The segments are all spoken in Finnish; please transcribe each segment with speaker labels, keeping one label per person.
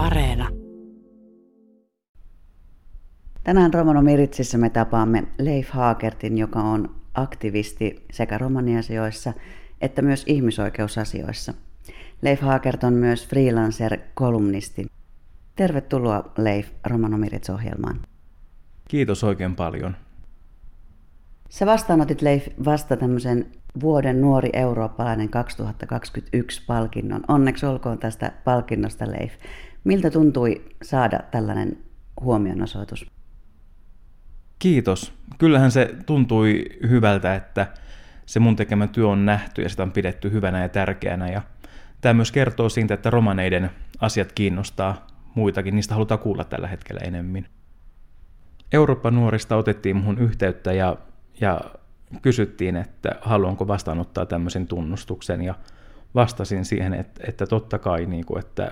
Speaker 1: Areena.
Speaker 2: Tänään Romano Miritsissä me tapaamme Leif Haakertin, joka on aktivisti sekä romaniasioissa että myös ihmisoikeusasioissa. Leif Haakert on myös freelancer-kolumnisti. Tervetuloa Leif Romano Mirits-ohjelmaan.
Speaker 3: Kiitos oikein paljon.
Speaker 2: Sä vastaanotit Leif vasta tämmöisen vuoden nuori eurooppalainen 2021 palkinnon. Onneksi olkoon tästä palkinnosta Leif. Miltä tuntui saada tällainen huomionosoitus?
Speaker 3: Kiitos. Kyllähän se tuntui hyvältä, että se mun tekemä työ on nähty ja sitä on pidetty hyvänä ja tärkeänä. Ja tämä myös kertoo siitä, että romaneiden asiat kiinnostaa muitakin, niistä halutaan kuulla tällä hetkellä enemmän. Euroopan nuorista otettiin muhun yhteyttä ja, ja kysyttiin, että haluanko vastaanottaa tämmöisen tunnustuksen ja vastasin siihen, että, että totta kai, niin kuin, että,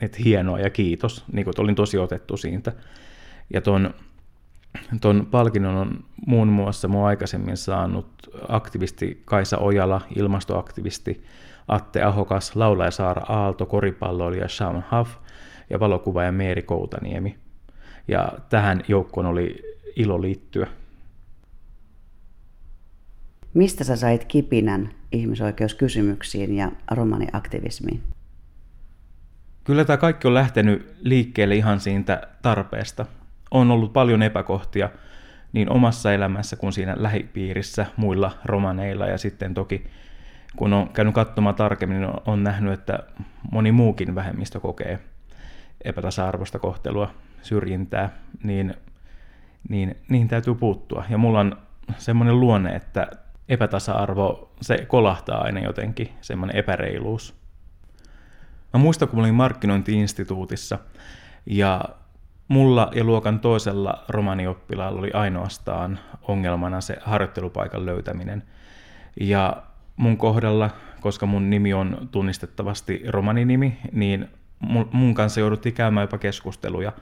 Speaker 3: että hienoa ja kiitos, niin kuin, olin tosi otettu siitä. Ja ton, ton palkinnon on muun muassa mun aikaisemmin saanut aktivisti Kaisa Ojala, ilmastoaktivisti Atte Ahokas, laulaja Saara Aalto, koripalloilija Sean Huff ja valokuvaaja Meeri Koutaniemi. Ja tähän joukkoon oli ilo liittyä.
Speaker 2: Mistä sä sait kipinän ihmisoikeuskysymyksiin ja romaniaktivismiin?
Speaker 3: Kyllä tämä kaikki on lähtenyt liikkeelle ihan siitä tarpeesta. On ollut paljon epäkohtia niin omassa elämässä kuin siinä lähipiirissä muilla romaneilla ja sitten toki kun on käynyt katsomaan tarkemmin, niin on nähnyt, että moni muukin vähemmistö kokee epätasa-arvoista kohtelua, syrjintää, niin, niin niihin täytyy puuttua. Ja mulla on semmoinen luonne, että epätasa-arvo, se kolahtaa aina jotenkin, semmoinen epäreiluus. Mä muistan, kun mä olin markkinointiinstituutissa ja mulla ja luokan toisella romanioppilaalla oli ainoastaan ongelmana se harjoittelupaikan löytäminen. Ja mun kohdalla, koska mun nimi on tunnistettavasti romaninimi, niin mun kanssa jouduttiin käymään jopa keskusteluja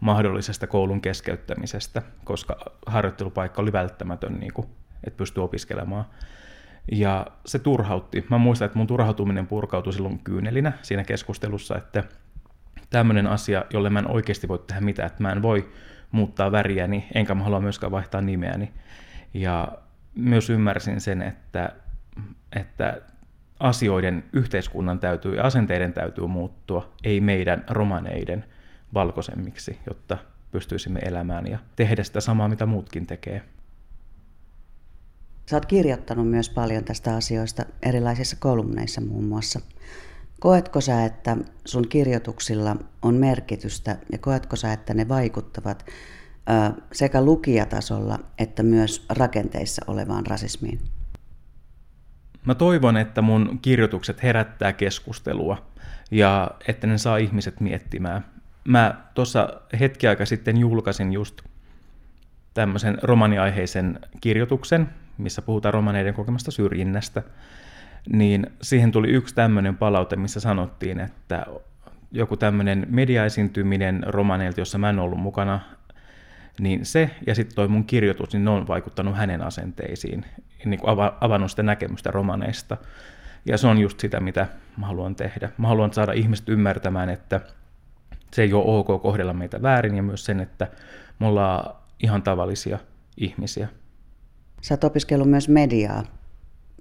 Speaker 3: mahdollisesta koulun keskeyttämisestä, koska harjoittelupaikka oli välttämätön niin kuin että pystyy opiskelemaan. Ja se turhautti. Mä muistan, että mun turhautuminen purkautui silloin kyynelinä siinä keskustelussa, että tämmöinen asia, jolle mä en oikeasti voi tehdä mitään, että mä en voi muuttaa väriäni, enkä mä halua myöskään vaihtaa nimeäni. Ja myös ymmärsin sen, että, että asioiden, yhteiskunnan täytyy ja asenteiden täytyy muuttua, ei meidän romaneiden valkoisemmiksi, jotta pystyisimme elämään ja tehdä sitä samaa, mitä muutkin tekee.
Speaker 2: Sä oot kirjoittanut myös paljon tästä asioista erilaisissa kolumneissa muun muassa. Koetko sä, että sun kirjoituksilla on merkitystä ja koetko sä, että ne vaikuttavat sekä lukijatasolla että myös rakenteissa olevaan rasismiin?
Speaker 3: Mä toivon, että mun kirjoitukset herättää keskustelua ja että ne saa ihmiset miettimään. Mä tuossa hetki aika sitten julkaisin just tämmöisen romaniaiheisen kirjoituksen, missä puhutaan romaneiden kokemasta syrjinnästä, niin siihen tuli yksi tämmöinen palaute, missä sanottiin, että joku tämmöinen mediaesiintyminen romaneilta, jossa mä en ollut mukana, niin se ja sitten toi mun kirjoitus, niin ne on vaikuttanut hänen asenteisiin, niin kuin avannut sitä näkemystä romaneista. Ja se on just sitä, mitä mä haluan tehdä. Mä haluan saada ihmiset ymmärtämään, että se ei ole ok kohdella meitä väärin ja myös sen, että me ollaan ihan tavallisia ihmisiä.
Speaker 2: Sä oot opiskellut myös mediaa.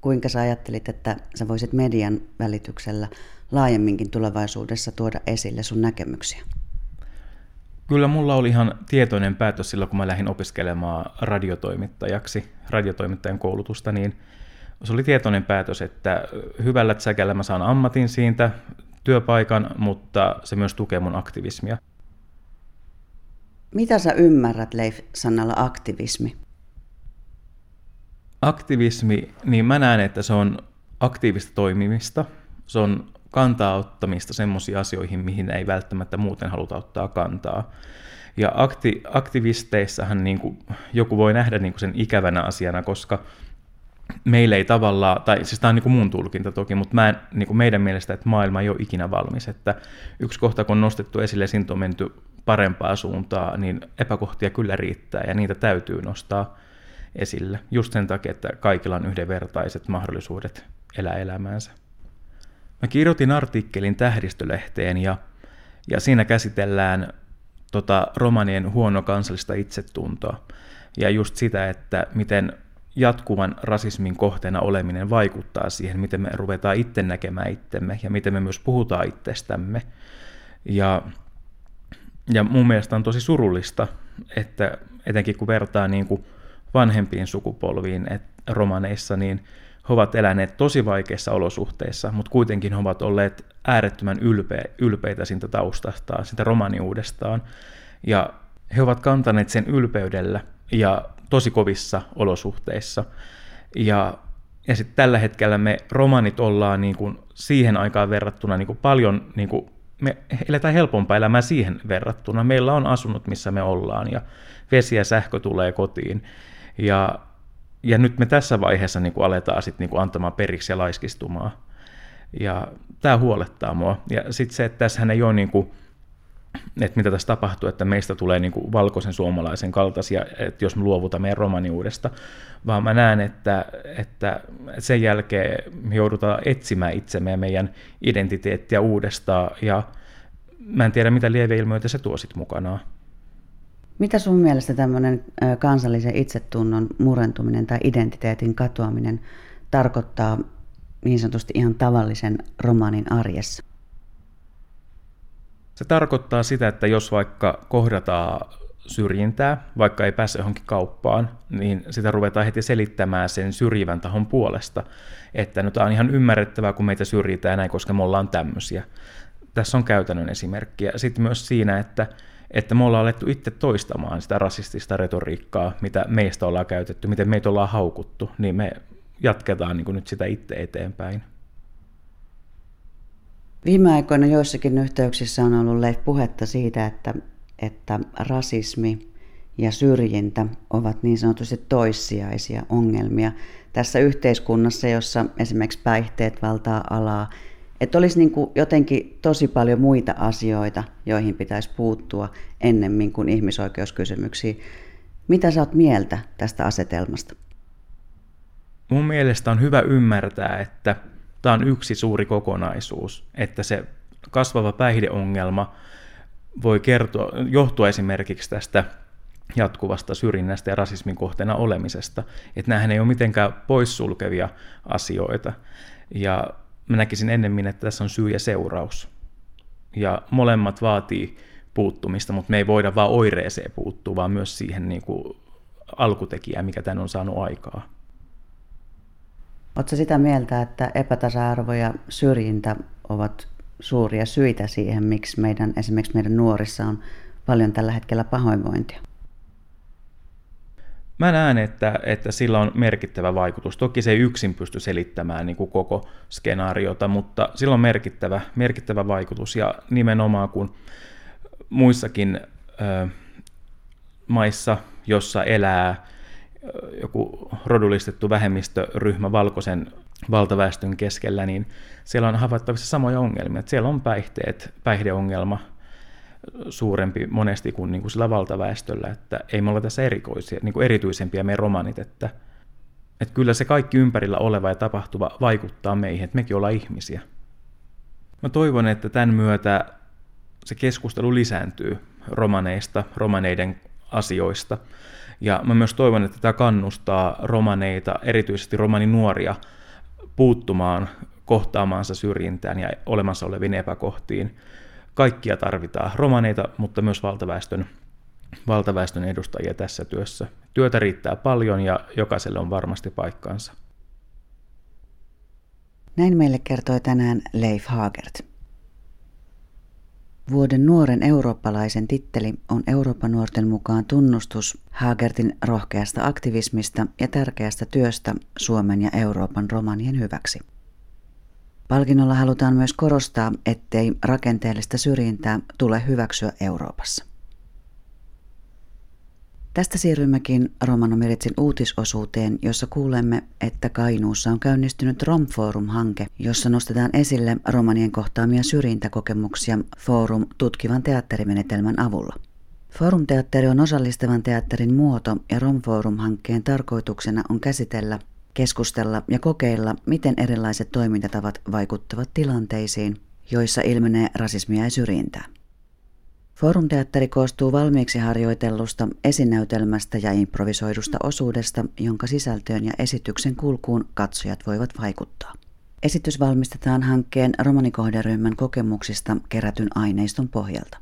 Speaker 2: Kuinka sä ajattelit, että sä voisit median välityksellä laajemminkin tulevaisuudessa tuoda esille sun näkemyksiä?
Speaker 3: Kyllä mulla oli ihan tietoinen päätös silloin, kun mä lähdin opiskelemaan radiotoimittajaksi, radiotoimittajan koulutusta, niin se oli tietoinen päätös, että hyvällä säkällä mä saan ammatin siitä, työpaikan, mutta se myös tukee mun aktivismia.
Speaker 2: Mitä sä ymmärrät, Leif, sanalla aktivismi?
Speaker 3: Aktivismi, niin mä näen, että se on aktiivista toimimista, se on kantaa ottamista semmoisiin asioihin, mihin ei välttämättä muuten haluta ottaa kantaa. Ja akti, aktivisteissahan niin kuin, joku voi nähdä niin kuin sen ikävänä asiana, koska meillä ei tavallaan, tai siis tämä on niin kuin mun tulkinta toki, mutta mä en, niin kuin meidän mielestä, että maailma ei ole ikinä valmis. Että yksi kohta, kun on nostettu esille, siitä on menty parempaa suuntaa, niin epäkohtia kyllä riittää ja niitä täytyy nostaa esille. Just sen takia, että kaikilla on yhdenvertaiset mahdollisuudet elää elämäänsä. Mä kirjoitin artikkelin tähdistölehteen ja Ja siinä käsitellään tota, romanien huono kansallista itsetuntoa ja just sitä, että miten jatkuvan rasismin kohteena oleminen vaikuttaa siihen, miten me ruvetaan itse näkemään itsemme ja miten me myös puhutaan itsestämme. Ja, ja mun mielestä on tosi surullista, että etenkin kun vertaa niin kuin vanhempiin sukupolviin että romaneissa, niin he ovat eläneet tosi vaikeissa olosuhteissa, mutta kuitenkin he ovat olleet äärettömän ylpeä, ylpeitä siitä taustastaan, sitä romaniuudestaan. Ja he ovat kantaneet sen ylpeydellä ja tosi kovissa olosuhteissa. Ja, ja sitten tällä hetkellä me romanit ollaan niin kuin siihen aikaan verrattuna niin kuin paljon, niin kuin, me eletään helpompaa elämää siihen verrattuna. Meillä on asunnot, missä me ollaan ja vesi ja sähkö tulee kotiin. Ja, ja nyt me tässä vaiheessa niin kuin aletaan sit niin kuin antamaan periksi ja laiskistumaan. Ja tämä huolettaa mua. Ja sitten se, että tässähän ei ole niin kuin, että mitä tässä tapahtuu, että meistä tulee niin kuin valkoisen suomalaisen kaltaisia, että jos me luovutaan meidän romaniudesta, vaan mä näen, että, että sen jälkeen me joudutaan etsimään itsemme ja meidän identiteettiä uudestaan, ja mä en tiedä, mitä lieveilmiöitä se tuo sitten mukanaan.
Speaker 2: Mitä sun mielestä tämmöinen kansallisen itsetunnon murentuminen tai identiteetin katoaminen tarkoittaa niin sanotusti ihan tavallisen romanin arjessa?
Speaker 3: Se tarkoittaa sitä, että jos vaikka kohdataan syrjintää, vaikka ei pääse johonkin kauppaan, niin sitä ruvetaan heti selittämään sen syrjivän tahon puolesta, että no tämä on ihan ymmärrettävää, kun meitä syrjitään näin, koska me ollaan tämmöisiä. Tässä on käytännön esimerkkiä. Sitten myös siinä, että, että me ollaan alettu itse toistamaan sitä rasistista retoriikkaa, mitä meistä ollaan käytetty, miten meitä ollaan haukuttu, niin me jatketaan niin nyt sitä itse eteenpäin.
Speaker 2: Viime aikoina joissakin yhteyksissä on ollut Leif puhetta siitä, että, että rasismi ja syrjintä ovat niin sanotusti toissijaisia ongelmia tässä yhteiskunnassa, jossa esimerkiksi päihteet valtaa alaa. Että olisi niin kuin jotenkin tosi paljon muita asioita, joihin pitäisi puuttua ennemmin kuin ihmisoikeuskysymyksiin. Mitä sä oot mieltä tästä asetelmasta?
Speaker 3: Mun mielestä on hyvä ymmärtää, että tämä on yksi suuri kokonaisuus, että se kasvava päihdeongelma voi kertoa, johtua esimerkiksi tästä jatkuvasta syrjinnästä ja rasismin kohteena olemisesta. Että nämähän ei ole mitenkään poissulkevia asioita. Ja mä näkisin ennemmin, että tässä on syy ja seuraus. Ja molemmat vaatii puuttumista, mutta me ei voida vaan oireeseen puuttua, vaan myös siihen niin kuin alkutekijään, mikä tämän on saanut aikaa.
Speaker 2: Oletko sitä mieltä, että epätasa-arvo ja syrjintä ovat suuria syitä siihen, miksi meidän, esimerkiksi meidän nuorissa on paljon tällä hetkellä pahoinvointia?
Speaker 3: Mä näen, että, että sillä on merkittävä vaikutus. Toki se ei yksin pysty selittämään niin kuin koko skenaariota, mutta sillä on merkittävä, merkittävä vaikutus. Ja nimenomaan kun muissakin ö, maissa, jossa elää joku rodullistettu vähemmistöryhmä valkoisen valtaväestön keskellä, niin siellä on havaittavissa samoja ongelmia. Että siellä on päihteet, päihdeongelma suurempi monesti kuin, niin kuin sillä valtaväestöllä, että ei me olla tässä erikoisia, niin kuin erityisempiä me romanit, että, että kyllä se kaikki ympärillä oleva ja tapahtuva vaikuttaa meihin, että mekin ollaan ihmisiä. Mä toivon, että tämän myötä se keskustelu lisääntyy romaneista, romaneiden asioista, ja mä myös toivon, että tämä kannustaa romaneita, erityisesti nuoria, puuttumaan kohtaamaansa syrjintään ja olemassa oleviin epäkohtiin. Kaikkia tarvitaan, romaneita, mutta myös valtaväestön, valtaväestön edustajia tässä työssä. Työtä riittää paljon ja jokaiselle on varmasti paikkansa.
Speaker 2: Näin meille kertoi tänään Leif Hagert. Vuoden nuoren eurooppalaisen titteli on Euroopan nuorten mukaan tunnustus Hagertin rohkeasta aktivismista ja tärkeästä työstä Suomen ja Euroopan romanien hyväksi. Palkinnolla halutaan myös korostaa, ettei rakenteellista syrjintää tule hyväksyä Euroopassa. Tästä siirrymmekin Romano Meritsin uutisosuuteen, jossa kuulemme, että Kainuussa on käynnistynyt Romforum-hanke, jossa nostetaan esille romanien kohtaamia syrjintäkokemuksia Forum tutkivan teatterimenetelmän avulla. Forum-teatteri on osallistavan teatterin muoto ja Romforum-hankkeen tarkoituksena on käsitellä, keskustella ja kokeilla, miten erilaiset toimintatavat vaikuttavat tilanteisiin, joissa ilmenee rasismia ja syrjintää. Forumteatteri koostuu valmiiksi harjoitellusta esinäytelmästä ja improvisoidusta osuudesta, jonka sisältöön ja esityksen kulkuun katsojat voivat vaikuttaa. Esitys valmistetaan hankkeen romanikohderyhmän kokemuksista kerätyn aineiston pohjalta.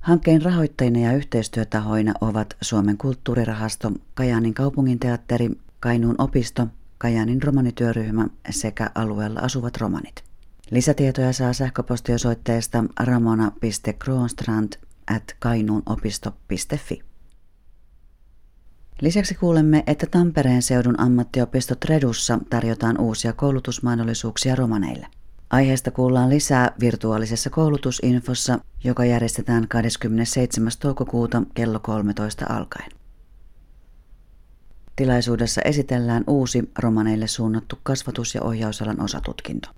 Speaker 2: Hankkeen rahoittajina ja yhteistyötahoina ovat Suomen kulttuurirahasto, Kajaanin kaupunginteatteri, Kainuun opisto, Kajaanin romanityöryhmä sekä alueella asuvat romanit. Lisätietoja saa sähköpostiosoitteesta ramona.kronstrand at kainuunopisto.fi. Lisäksi kuulemme, että Tampereen seudun ammattiopisto Tredussa tarjotaan uusia koulutusmahdollisuuksia romaneille. Aiheesta kuullaan lisää virtuaalisessa koulutusinfossa, joka järjestetään 27. toukokuuta kello 13 alkaen. Tilaisuudessa esitellään uusi romaneille suunnattu kasvatus- ja ohjausalan osatutkinto.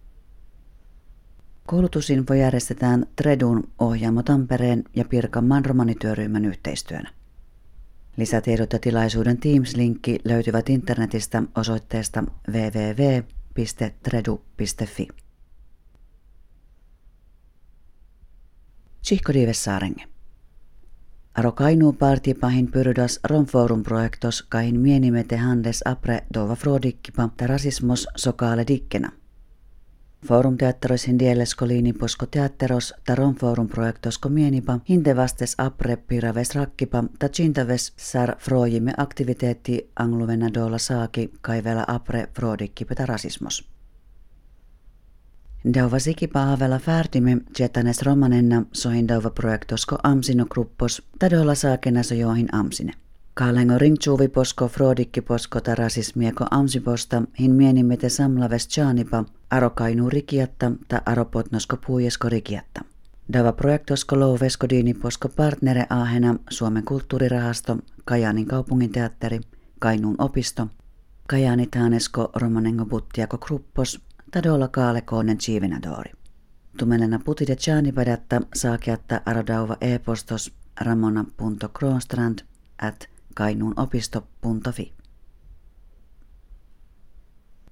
Speaker 2: Koulutusinfo järjestetään Tredun ohjaamo Tampereen ja Pirkanmaan romanityöryhmän yhteistyönä. Lisätiedot ja tilaisuuden Teams-linkki löytyvät internetistä osoitteesta www.tredu.fi. Tsihkodives Saarenge. Aro kainuu pahin pyrdas romforum projektos kain mienimete handes apre dova frodikkipa ta rasismos sokaale dikkena. Forum teatteros hindieleskolini posko teatteros taron forum projektosko mienipa hinte vastes apre piraves rakkipa ta cintaves sar frojimme aktiviteetti angluvena dola saaki kaivela apre frodikkipa rasismos. Dauva sikipa havela färdimme jetanes romanenna sohin dauva projektosko amsino gruppos tadolla saakena so joihin amsine. Kaalengo ringtsuuvi posko frodikki posko ta rasismieko amsiposta hin mienimete samlaves chaanipa arokainu rikiatta ta aropotnosko puujesko rikiatta. Dava projektosko louvesko posko partnere ahena Suomen kulttuurirahasto, Kajaanin kaupunginteatteri, Kainuun opisto, Kajaani taanesko romanengo buttiako gruppos, tadolla kaale koonen chiivinadori. Tumelena putide chaanipadatta saakiatta arodauva e-postos ramona.kronstrand at kainuunopisto.fi.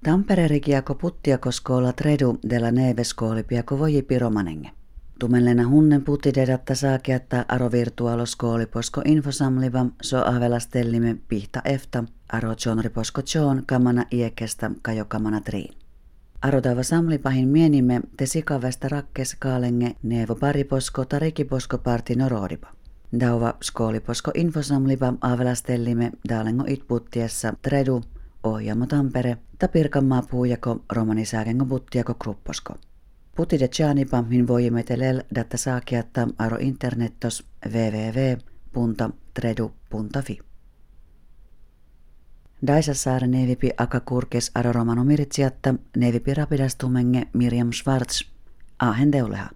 Speaker 2: Tampere rikiako puttiakoskoolla tredu della neveskooli piako voji piromanenge. Tumellena hunnen puttidedatta saakiatta aro virtuaaloskooli posko infosamliva so ahvelastellime pihta efta aro chonri posko chon kamana iekestä kajo kamana triin. Arotava samlipahin mienimme te sikavesta rakkes kaalenge nevo pariposko tarikiposko parti norodipa. Dauva skooliposko infosamliva avelastellime daalengo itputtiessa tredu ohjaamo Tampere ta Pirkanmaa puujako romanisääkengo buttiako grupposko. Puti de Chanipa min voimetelel datta saakiatta aro internettos www.tredu.fi. Daisassaare nevipi akakurkes aro romano miritsiatta nevipi rapidastumenge Miriam Schwarz. Ahen deuleha.